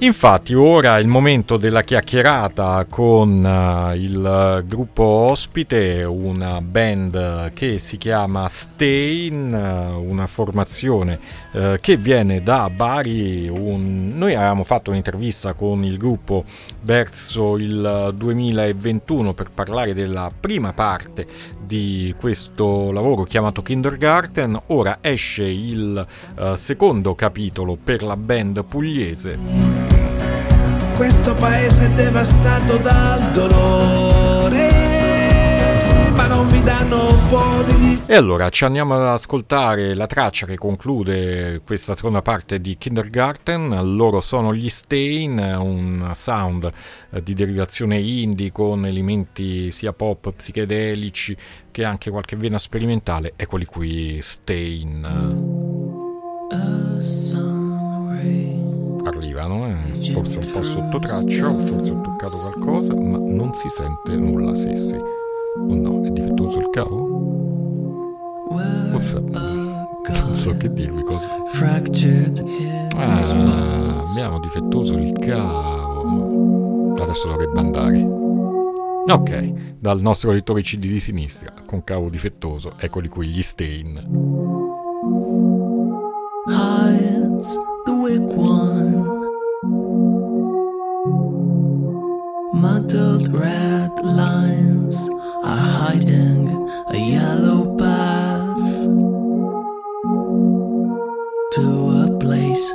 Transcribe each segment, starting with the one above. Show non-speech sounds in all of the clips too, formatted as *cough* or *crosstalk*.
Infatti ora è il momento della chiacchierata con uh, il gruppo ospite, una band che si chiama Stain, uh, una formazione che viene da Bari. Un... Noi avevamo fatto un'intervista con il gruppo verso il 2021 per parlare della prima parte di questo lavoro chiamato Kindergarten. Ora esce il secondo capitolo per la band pugliese. Questo paese è devastato dal dolore, ma non vi danno un po' di... E allora ci andiamo ad ascoltare la traccia che conclude questa seconda parte di Kindergarten. Loro sono gli Stain, un sound eh, di derivazione indie con elementi sia pop, psichedelici che anche qualche vena sperimentale. Eccoli qui, Stain. A arrivano, eh? forse un po' sotto traccia, o forse ho toccato qualcosa, ma non si sente nulla. Sì, sì. Oh no, è difettoso il cavo? Forse non so che dirvi cosa. Ah, abbiamo difettoso il cavo. Adesso dovrebbe andare. Ok, dal nostro lettore CD di sinistra, con cavo difettoso, eccoli qui gli stain. Hides the weak one Muddled red lines are hiding a yellow path to a place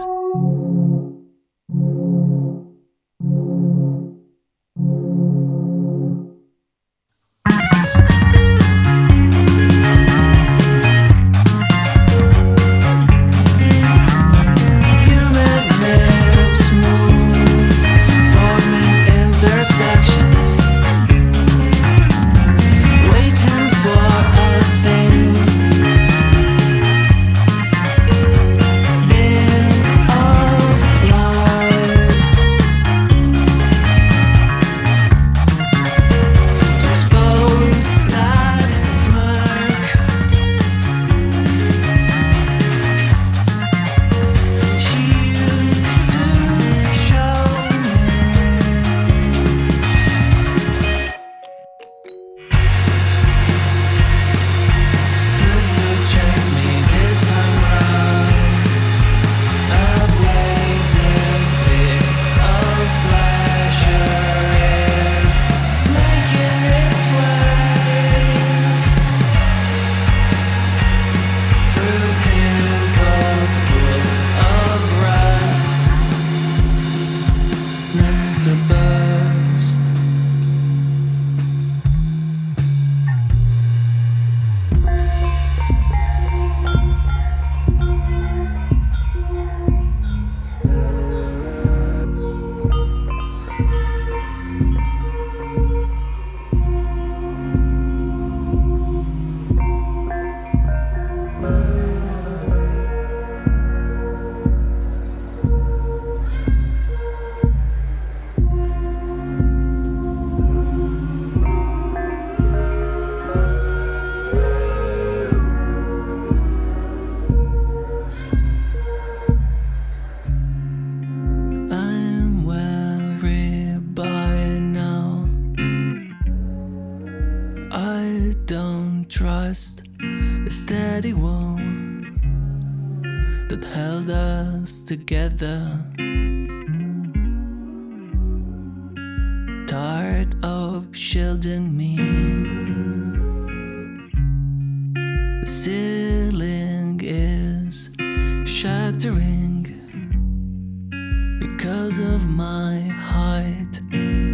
because of my height.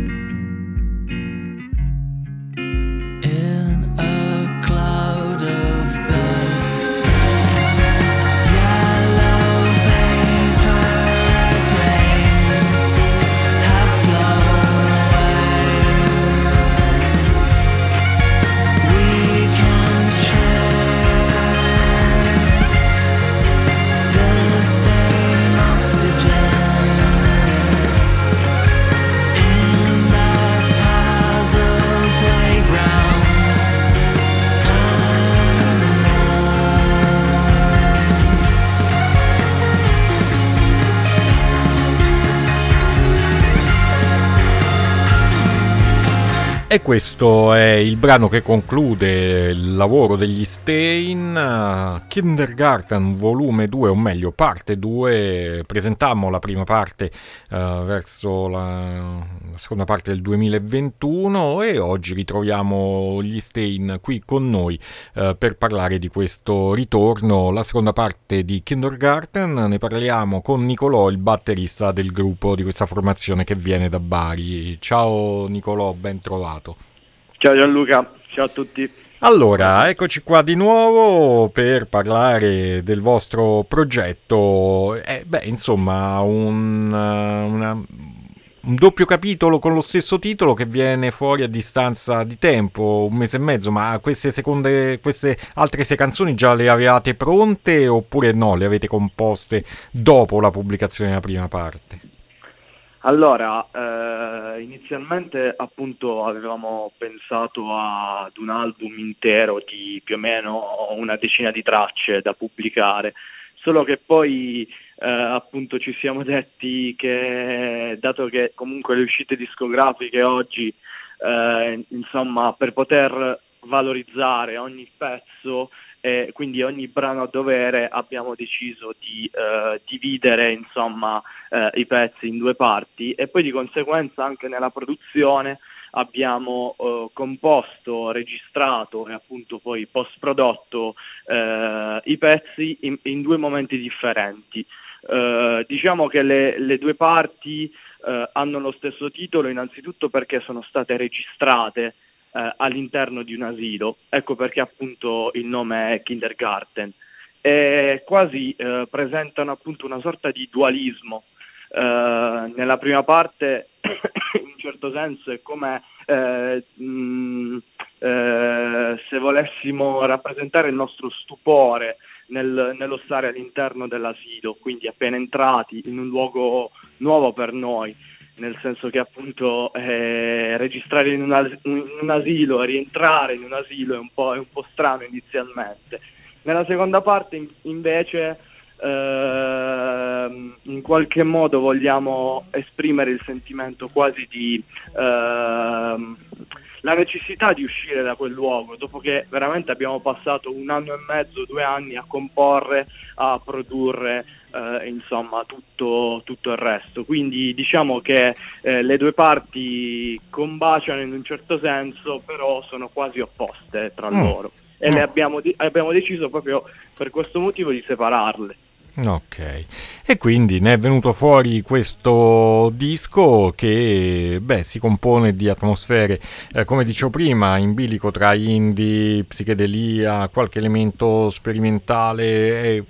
E questo è il brano che conclude il lavoro degli Stein, Kindergarten volume 2, o meglio parte 2, presentammo la prima parte uh, verso la, la, seconda parte del 2021 e oggi ritroviamo gli Stein qui con noi uh, per parlare di questo ritorno, la seconda parte di Kindergarten, ne parliamo con Nicolò, il batterista del gruppo di questa formazione che viene da Bari. Ciao Nicolò, ben trovato. Ciao Gianluca, ciao a tutti. Allora, eccoci qua di nuovo per parlare del vostro progetto. Eh, beh, insomma, un, una, un doppio capitolo con lo stesso titolo che viene fuori a distanza di tempo, un mese e mezzo, ma queste, seconde, queste altre sei canzoni già le avevate pronte oppure no, le avete composte dopo la pubblicazione della prima parte? Allora, eh, inizialmente appunto avevamo pensato ad un album intero di più o meno una decina di tracce da pubblicare, solo che poi eh, appunto ci siamo detti che dato che comunque le uscite discografiche oggi, eh, insomma, per poter valorizzare ogni pezzo e quindi ogni brano a dovere abbiamo deciso di eh, dividere insomma, eh, i pezzi in due parti e poi di conseguenza anche nella produzione abbiamo eh, composto, registrato e appunto poi post prodotto eh, i pezzi in, in, due momenti differenti. Eh, diciamo che le, le due parti eh, hanno lo stesso titolo innanzitutto perché sono state registrate eh, all'interno di un asilo, ecco perché appunto il nome è kindergarten, e quasi eh, presentano appunto una sorta di dualismo. Eh, nella prima parte *coughs* in un certo senso è come eh, mh, eh, se volessimo rappresentare il nostro stupore nel, nello stare all'interno dell'asilo, quindi appena entrati in un luogo nuovo per noi nel senso che appunto eh, registrare in un, as- in un, asilo rientrare in un asilo è un po', è un po strano inizialmente. Nella seconda parte in- invece eh, in qualche modo vogliamo esprimere il sentimento quasi di eh, la necessità di uscire da quel luogo, dopo che veramente abbiamo passato un anno e mezzo, due anni a comporre, a produrre, eh, insomma, tutto, tutto, il resto. Quindi diciamo che eh, le due parti combaciano in un certo senso, però sono quasi opposte tra mm. loro. E mm. abbiamo, abbiamo deciso proprio per questo motivo di separarle. Ok, e quindi ne è venuto fuori questo disco che beh, si compone di atmosfere, eh, come dicevo prima, in bilico tra indie, psichedelia, qualche elemento sperimentale. Eh,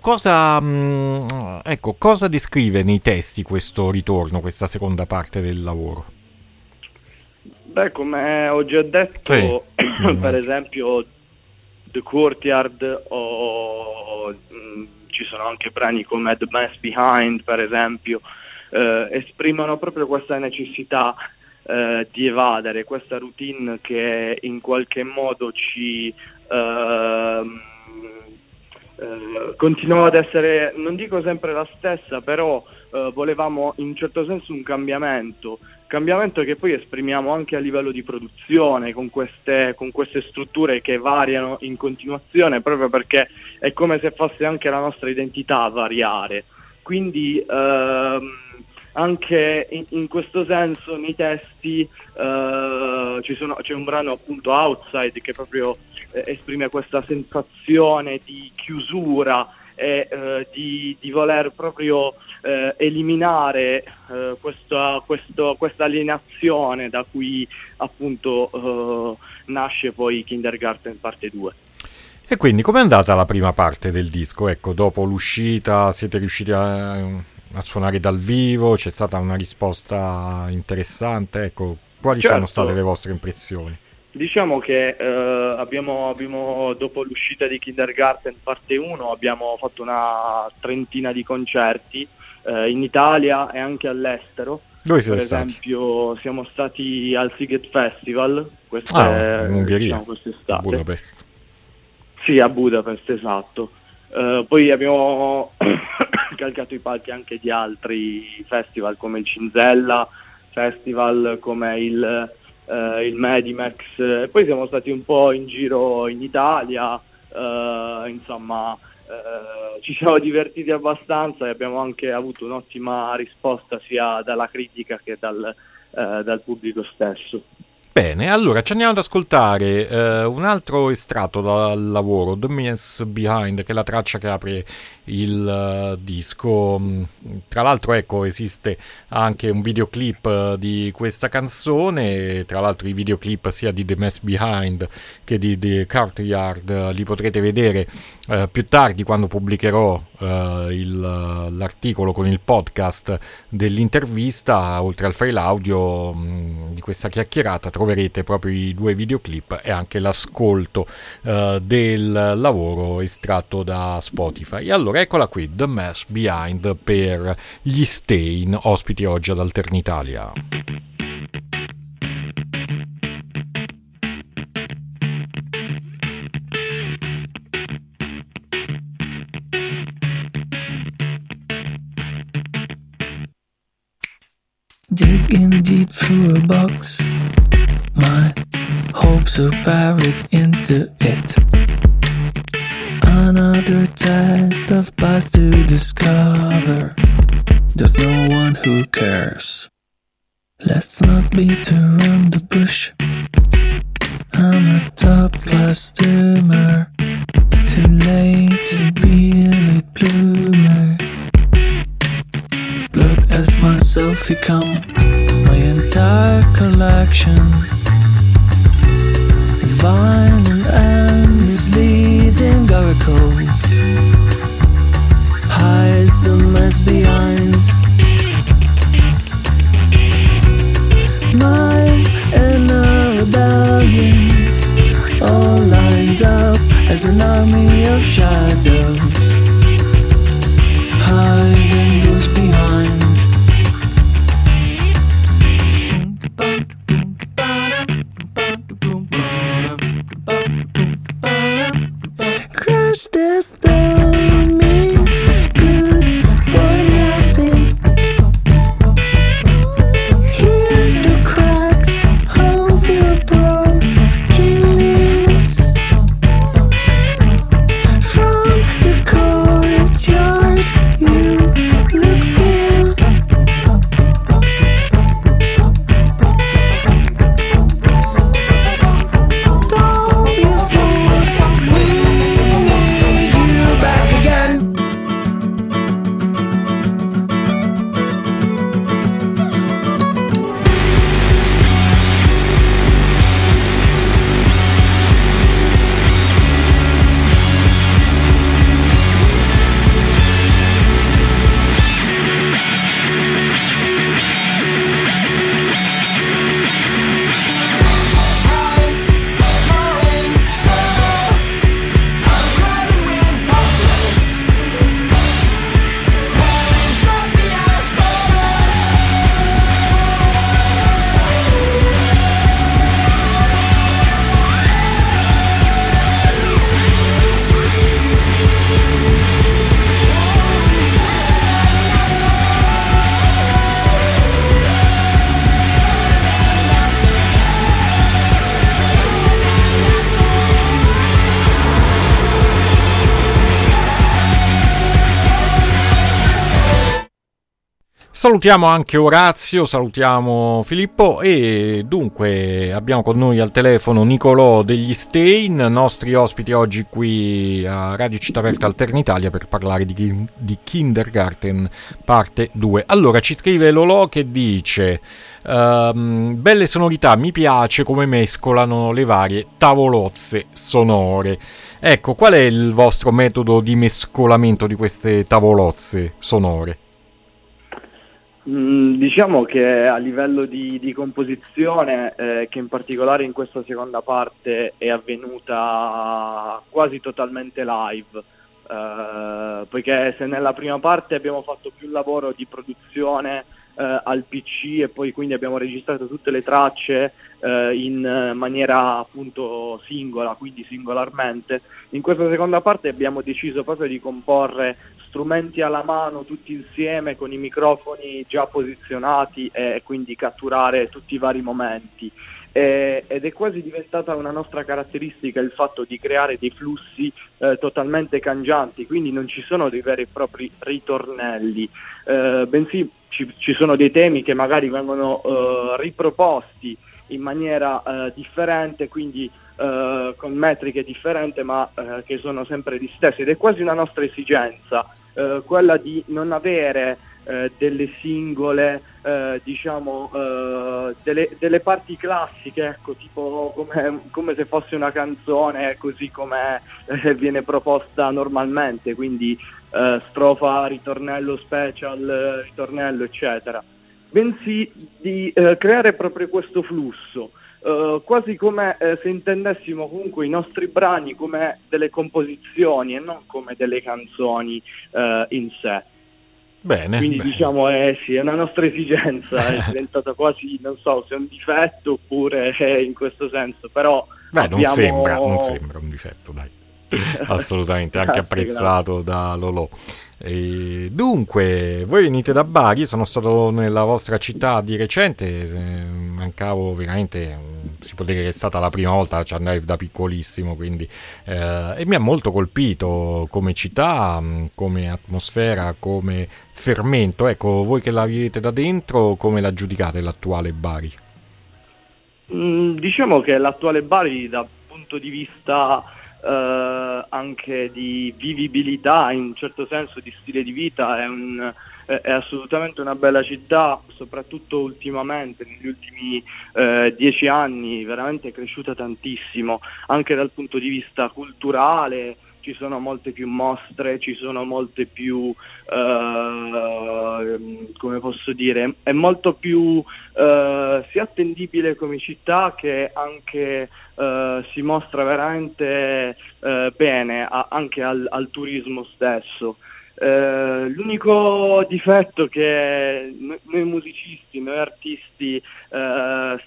cosa, mh, mm, ecco, cosa descrive nei testi questo ritorno, questa seconda parte del lavoro? Beh, come ho già detto, sì. *coughs* per esempio The Courtyard o... Ci sono anche brani come The Mess Behind per esempio, eh, esprimono proprio questa necessità eh, di evadere, questa routine che in qualche modo ci ehm, eh, continuava ad essere, non dico sempre la stessa, però eh, volevamo in un certo senso un cambiamento, cambiamento che poi esprimiamo anche a livello di produzione con queste, con queste strutture che variano in continuazione proprio perché è come se fosse anche la nostra identità a variare. Quindi ehm, anche in, in, questo senso nei testi eh, sono, c'è un brano appunto Outside che proprio eh, esprime questa sensazione di chiusura e eh, di, di, voler proprio eh, eliminare eh, questa, questo, questa, alienazione da cui appunto eh, nasce poi Kindergarten parte 2. E quindi com'è andata la prima parte del disco? Ecco, dopo l'uscita siete riusciti a, a suonare dal vivo? C'è stata una risposta interessante? Ecco, quali certo. sono state le vostre impressioni? Diciamo che eh, abbiamo, abbiamo, dopo l'uscita di Kindergarten parte 1 abbiamo fatto una trentina di concerti eh, in Italia e anche all'estero. Dove siete per stati? esempio siamo stati al Siget Festival queste, ah, in Ungheria, diciamo, quest'estate. Budapest. Sì, a Budapest, esatto. Uh, poi abbiamo *coughs* calcato i palchi anche di altri festival come il Cinzella Festival, come il eh, il Medimax, poi siamo stati un po' in giro in Italia, eh, insomma eh, ci siamo divertiti abbastanza e abbiamo anche avuto un'ottima risposta sia dalla critica che dal, eh, dal pubblico stesso. Bene, allora ci andiamo ad ascoltare eh, un altro estratto dal lavoro, The Mess Behind, che è la traccia che apre il uh, disco. Mm, tra l'altro, ecco, esiste anche un videoclip uh, di questa canzone. Tra l'altro, i videoclip sia di The Mess Behind che di The Courtyard uh, li potrete vedere più tardi quando pubblicherò il, l'articolo con il podcast dell'intervista. Oltre al file audio um, di questa chiacchierata, troverete proprio i due videoclip e anche l'ascolto del lavoro estratto da Spotify. Allora, allora, eccola qui, The Mess Behind per gli Stain, ospiti oggi ad Alternitalia. Digging deep through a box, my hopes are buried into it. Another test of past to discover. There's no one who cares. Let's not beat around the bush. I'm a top class doomer. Too late to be a late bloomer. Look as myself become my entire collection. Vinyl and misleading oracles. Hides the mess behind. My inner rebellions all lined up as an army of shadows Salutiamo anche Orazio, salutiamo Filippo e dunque abbiamo con noi al telefono Nicolò degli Stein, nostri ospiti oggi qui a Radio Città Aperta Alternitalia per parlare di, di Kindergarten parte 2. Allora ci scrive Lolo che dice um, belle sonorità, mi piace come mescolano le varie tavolozze sonore. Ecco, qual è il vostro metodo di mescolamento di queste tavolozze sonore? Mm, diciamo che a livello di, di composizione, eh, che in particolare in questa seconda parte è avvenuta quasi totalmente live, eh, poiché se nella prima parte abbiamo fatto più lavoro di produzione eh, al PC e poi quindi abbiamo registrato tutte le tracce eh, in maniera appunto singola, quindi singolarmente, in questa seconda parte abbiamo deciso proprio di comporre strumenti alla mano tutti insieme con i microfoni già posizionati e quindi catturare tutti i vari momenti. Eh, ed è quasi diventata una nostra caratteristica il fatto di creare dei flussi eh, totalmente cangianti, quindi non ci sono dei veri e propri ritornelli, eh, bensì ci, ci, sono dei temi che magari vengono eh, riproposti in maniera eh, differente, quindi eh, con metriche differenti, ma che sono sempre gli stessi. Ed è quasi una nostra esigenza, quella di non avere eh, delle singole, eh, diciamo, eh, delle, delle, parti classiche, ecco, tipo come, come, se fosse una canzone così come eh, viene proposta normalmente, quindi eh, strofa, ritornello special, ritornello, eccetera. Bensì di creare proprio questo flusso. Uh, quasi come uh, se intendessimo comunque i nostri brani come delle composizioni e non come delle canzoni uh, in sé. Bene. Quindi bene. diciamo eh, sì, è una nostra esigenza, è *laughs* diventata quasi, non so se è un difetto oppure è in questo senso, però... Beh, abbiamo... non, sembra, non sembra un difetto, dai. *laughs* Assolutamente, anche apprezzato da Lolo. E dunque, voi venite da Bari, sono stato nella vostra città di recente, mancavo veramente, si può dire che è stata la prima volta, ci andai da piccolissimo, quindi, eh, e mi ha molto colpito come città, come atmosfera, come fermento. Ecco, voi che la vivete da dentro, come la giudicate l'attuale Bari? Mm, diciamo che l'attuale Bari dal punto di vista eh, anche di vivibilità, in un certo senso di stile di vita, è, un, è assolutamente una bella città, soprattutto ultimamente, negli ultimi eh, dieci anni, veramente è cresciuta tantissimo, anche dal punto di vista culturale, ci sono molte più mostre, ci sono molte più, eh, come posso dire, è molto più eh, sia attendibile come città che anche eh, si mostra veramente eh, bene a, anche al, al, turismo stesso. Eh, l'unico difetto che noi musicisti, noi artisti, eh,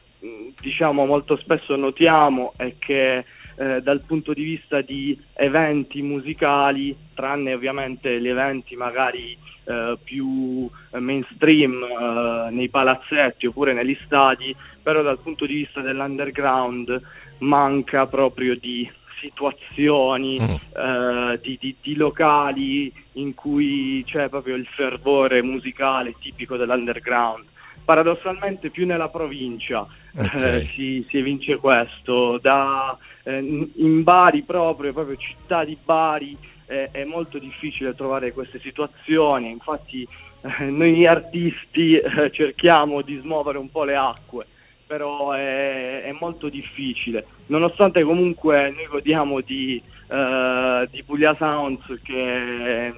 diciamo molto spesso notiamo è che eh, dal punto di vista di eventi musicali, tranne ovviamente gli eventi magari eh, più mainstream eh, nei palazzetti oppure negli stadi, però dal punto di vista dell'underground manca proprio di situazioni, mm. eh, di, di, di, locali in cui c'è proprio il fervore musicale tipico dell'underground. Paradossalmente più nella provincia okay. eh, si, si, evince questo, da, eh, in Bari proprio, proprio città di Bari eh, è molto difficile trovare queste situazioni, infatti eh, noi artisti eh, cerchiamo di smuovere un po' le acque però è, è, molto difficile, nonostante comunque noi godiamo di, uh, di Puglia Sounds che è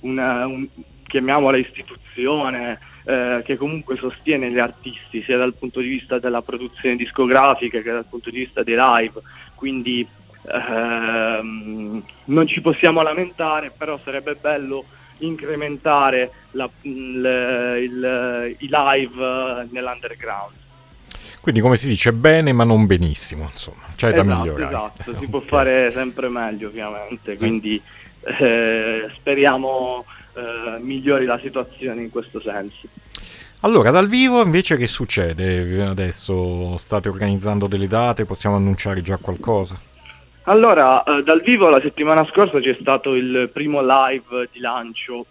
una, un, chiamiamola istituzione eh, che comunque sostiene gli artisti sia dal punto di vista della produzione discografica che dal punto di vista dei live, quindi ehm, non ci possiamo lamentare, però sarebbe bello incrementare la, il, il, i live nell'underground. Quindi come si dice bene ma non benissimo, insomma, c'è esatto, da migliorare. Esatto, si okay. può fare sempre meglio ovviamente, quindi eh, speriamo eh, migliori la situazione in questo senso. Allora, dal vivo invece che succede adesso? State organizzando delle date? Possiamo annunciare già qualcosa? Allora, eh, dal vivo la settimana scorsa c'è stato il primo live di lancio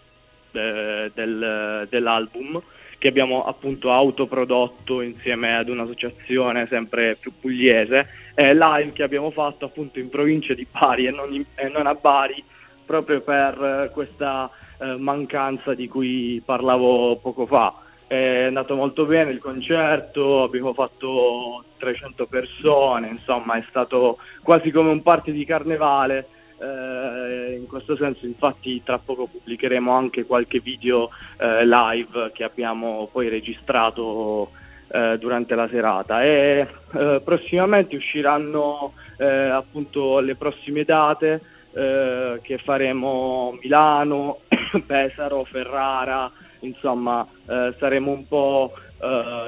eh, del, dell'album che abbiamo appunto autoprodotto insieme ad un'associazione sempre più pugliese, eh, live che abbiamo fatto appunto in provincia di Bari e non, in, e non a Bari proprio per eh, questa eh, mancanza di cui parlavo poco fa. È andato molto bene il concerto, abbiamo fatto 300 persone, insomma è stato quasi come un party di carnevale eh, in questo senso infatti tra poco pubblicheremo anche qualche video eh, live che abbiamo poi registrato eh, durante la serata e eh, prossimamente usciranno eh, appunto le prossime date che faremo Milano, *coughs* Pesaro, Ferrara, insomma saremo un po'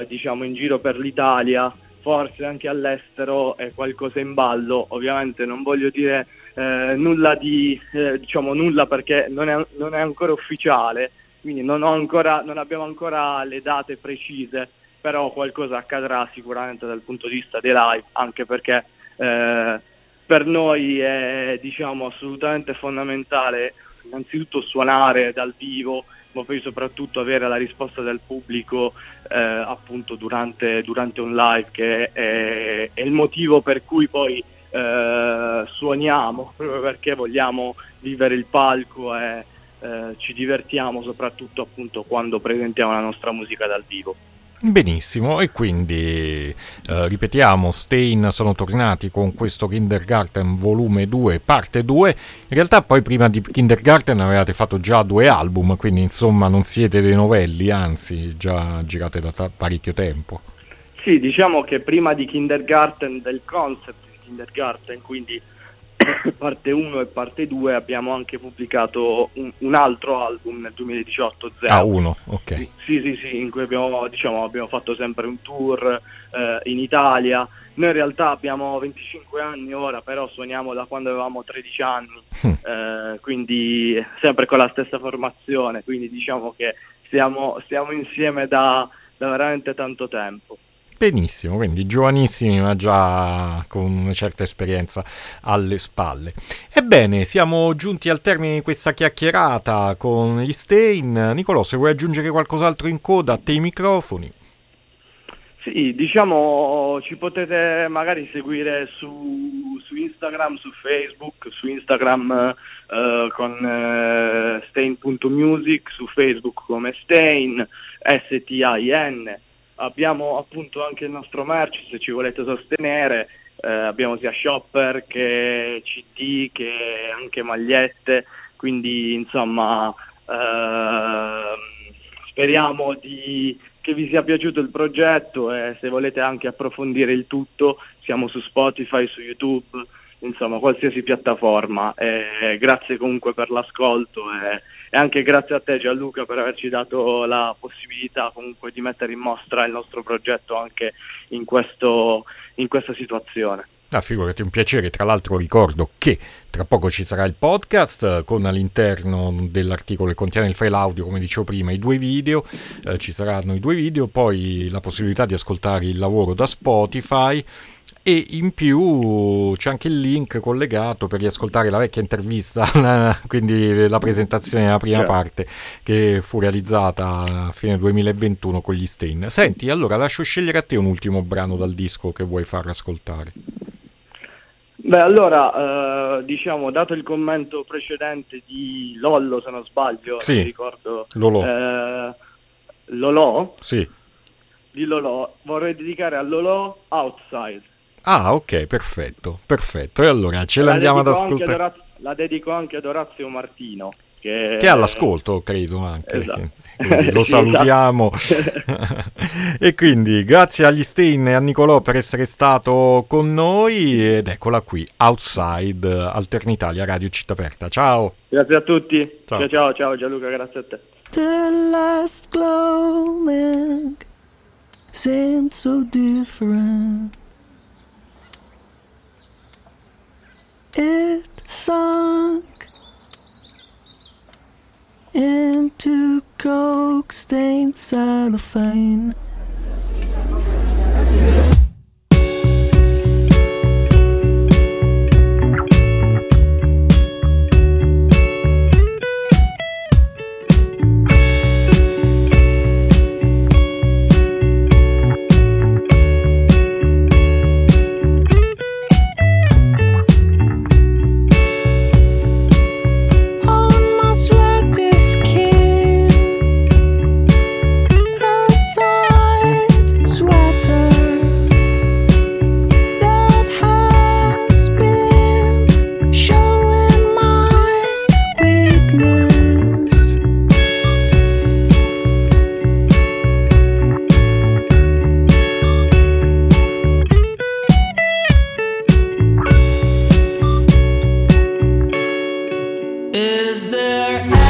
diciamo in giro per l'Italia forse anche all'estero è qualcosa in ballo. Ovviamente non voglio dire eh, nulla di eh, diciamo nulla perché non è, non è, ancora ufficiale, quindi non, ancora, non abbiamo ancora le date precise, però qualcosa accadrà sicuramente dal punto di vista dei live, anche perché eh, per noi è diciamo, assolutamente fondamentale innanzitutto suonare dal vivo, ma poi soprattutto avere la risposta del pubblico eh, appunto durante, durante, un live, che è, è, il motivo per cui poi eh, suoniamo, *laughs* proprio perché vogliamo vivere il palco e eh, ci divertiamo soprattutto appunto quando presentiamo la nostra musica dal vivo. Benissimo, e quindi eh, ripetiamo, Stein sono tornati con questo Kindergarten volume 2, parte 2. In realtà poi prima di Kindergarten avevate fatto già due album, quindi insomma non siete dei novelli, anzi già girate da t- parecchio tempo. Sì, diciamo che prima di Kindergarten, del concept di Kindergarten, quindi parte 1 e parte 2 abbiamo anche pubblicato un, un altro album nel 2018 Zero. Ah, uno, ok. Sì, sì, sì, in cui abbiamo, diciamo, abbiamo fatto sempre un tour eh, in Italia. Noi in realtà abbiamo 25 anni ora, però suoniamo da quando avevamo 13 anni, hm. eh, quindi sempre con la stessa formazione, quindi diciamo che stiamo, stiamo insieme da, da veramente tanto tempo. Benissimo, quindi giovanissimi ma già con una certa esperienza alle spalle. Ebbene, siamo giunti al termine di questa chiacchierata con gli Stein. Nicolò, se vuoi aggiungere qualcos'altro in coda, a te i microfoni. Sì, diciamo ci potete magari seguire su, su Instagram, su Facebook, su Instagram eh, con eh, stain.music, su Facebook come Stain, S-T-A-I-N abbiamo appunto anche il nostro merch se ci volete sostenere, eh, abbiamo sia shopper che CD che anche magliette, quindi insomma eh, speriamo di, che vi sia piaciuto il progetto e se volete anche approfondire il tutto siamo su Spotify, su YouTube insomma qualsiasi piattaforma. E grazie comunque per l'ascolto e, e, anche grazie a te Gianluca per averci dato la possibilità comunque di mettere in mostra il nostro progetto anche in, questo, in questa situazione. Ah, figurati, un piacere. Tra l'altro ricordo che tra poco ci sarà il podcast con all'interno dell'articolo che contiene il file audio, come dicevo prima, i due video. Eh, ci saranno i due video, poi la possibilità di ascoltare il lavoro da Spotify e in più c'è anche il link collegato per riascoltare la vecchia intervista, *laughs* quindi la presentazione della prima parte che fu realizzata a fine 2021 con gli Stain. Senti, allora lascio scegliere a te un ultimo brano dal disco che vuoi far ascoltare. Beh, allora, eh, diciamo, dato il commento precedente di Lollo, se non sbaglio, sì, ricordo... Lolò. Eh, Lolò? Sì. Di Lolò, vorrei dedicare a Lolò Outside. Ah, ok, perfetto, perfetto. E allora ce la l'andiamo ad ascoltare. Oraz- la dedico anche ad Orazio Martino. Che, che è all'ascolto, credo anche. Esatto. *laughs* Lo *laughs* salutiamo. *laughs* e quindi grazie agli Stein e a Nicolò per essere stato con noi. Ed eccola qui, Outside Alternitalia Radio Città Aperta. Ciao. Grazie a tutti. Ciao, ciao, ciao, ciao Gianluca, grazie a te. The last gloaming seemed so different. It sunk into coke stained cellophane. Is there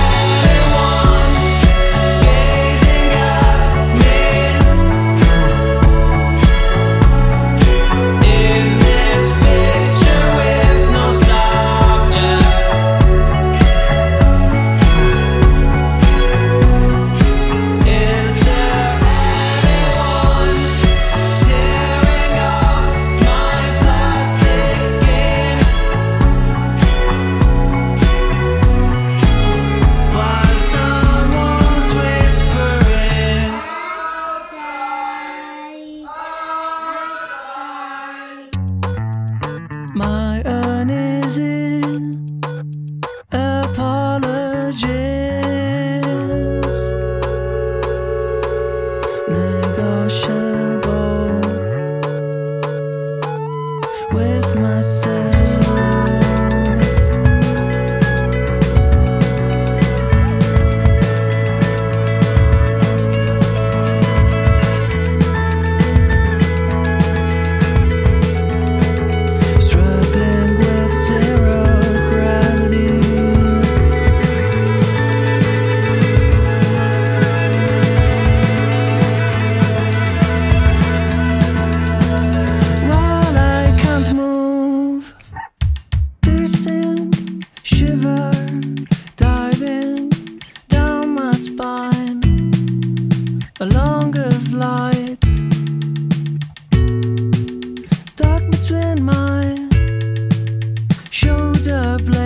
shoulder blade.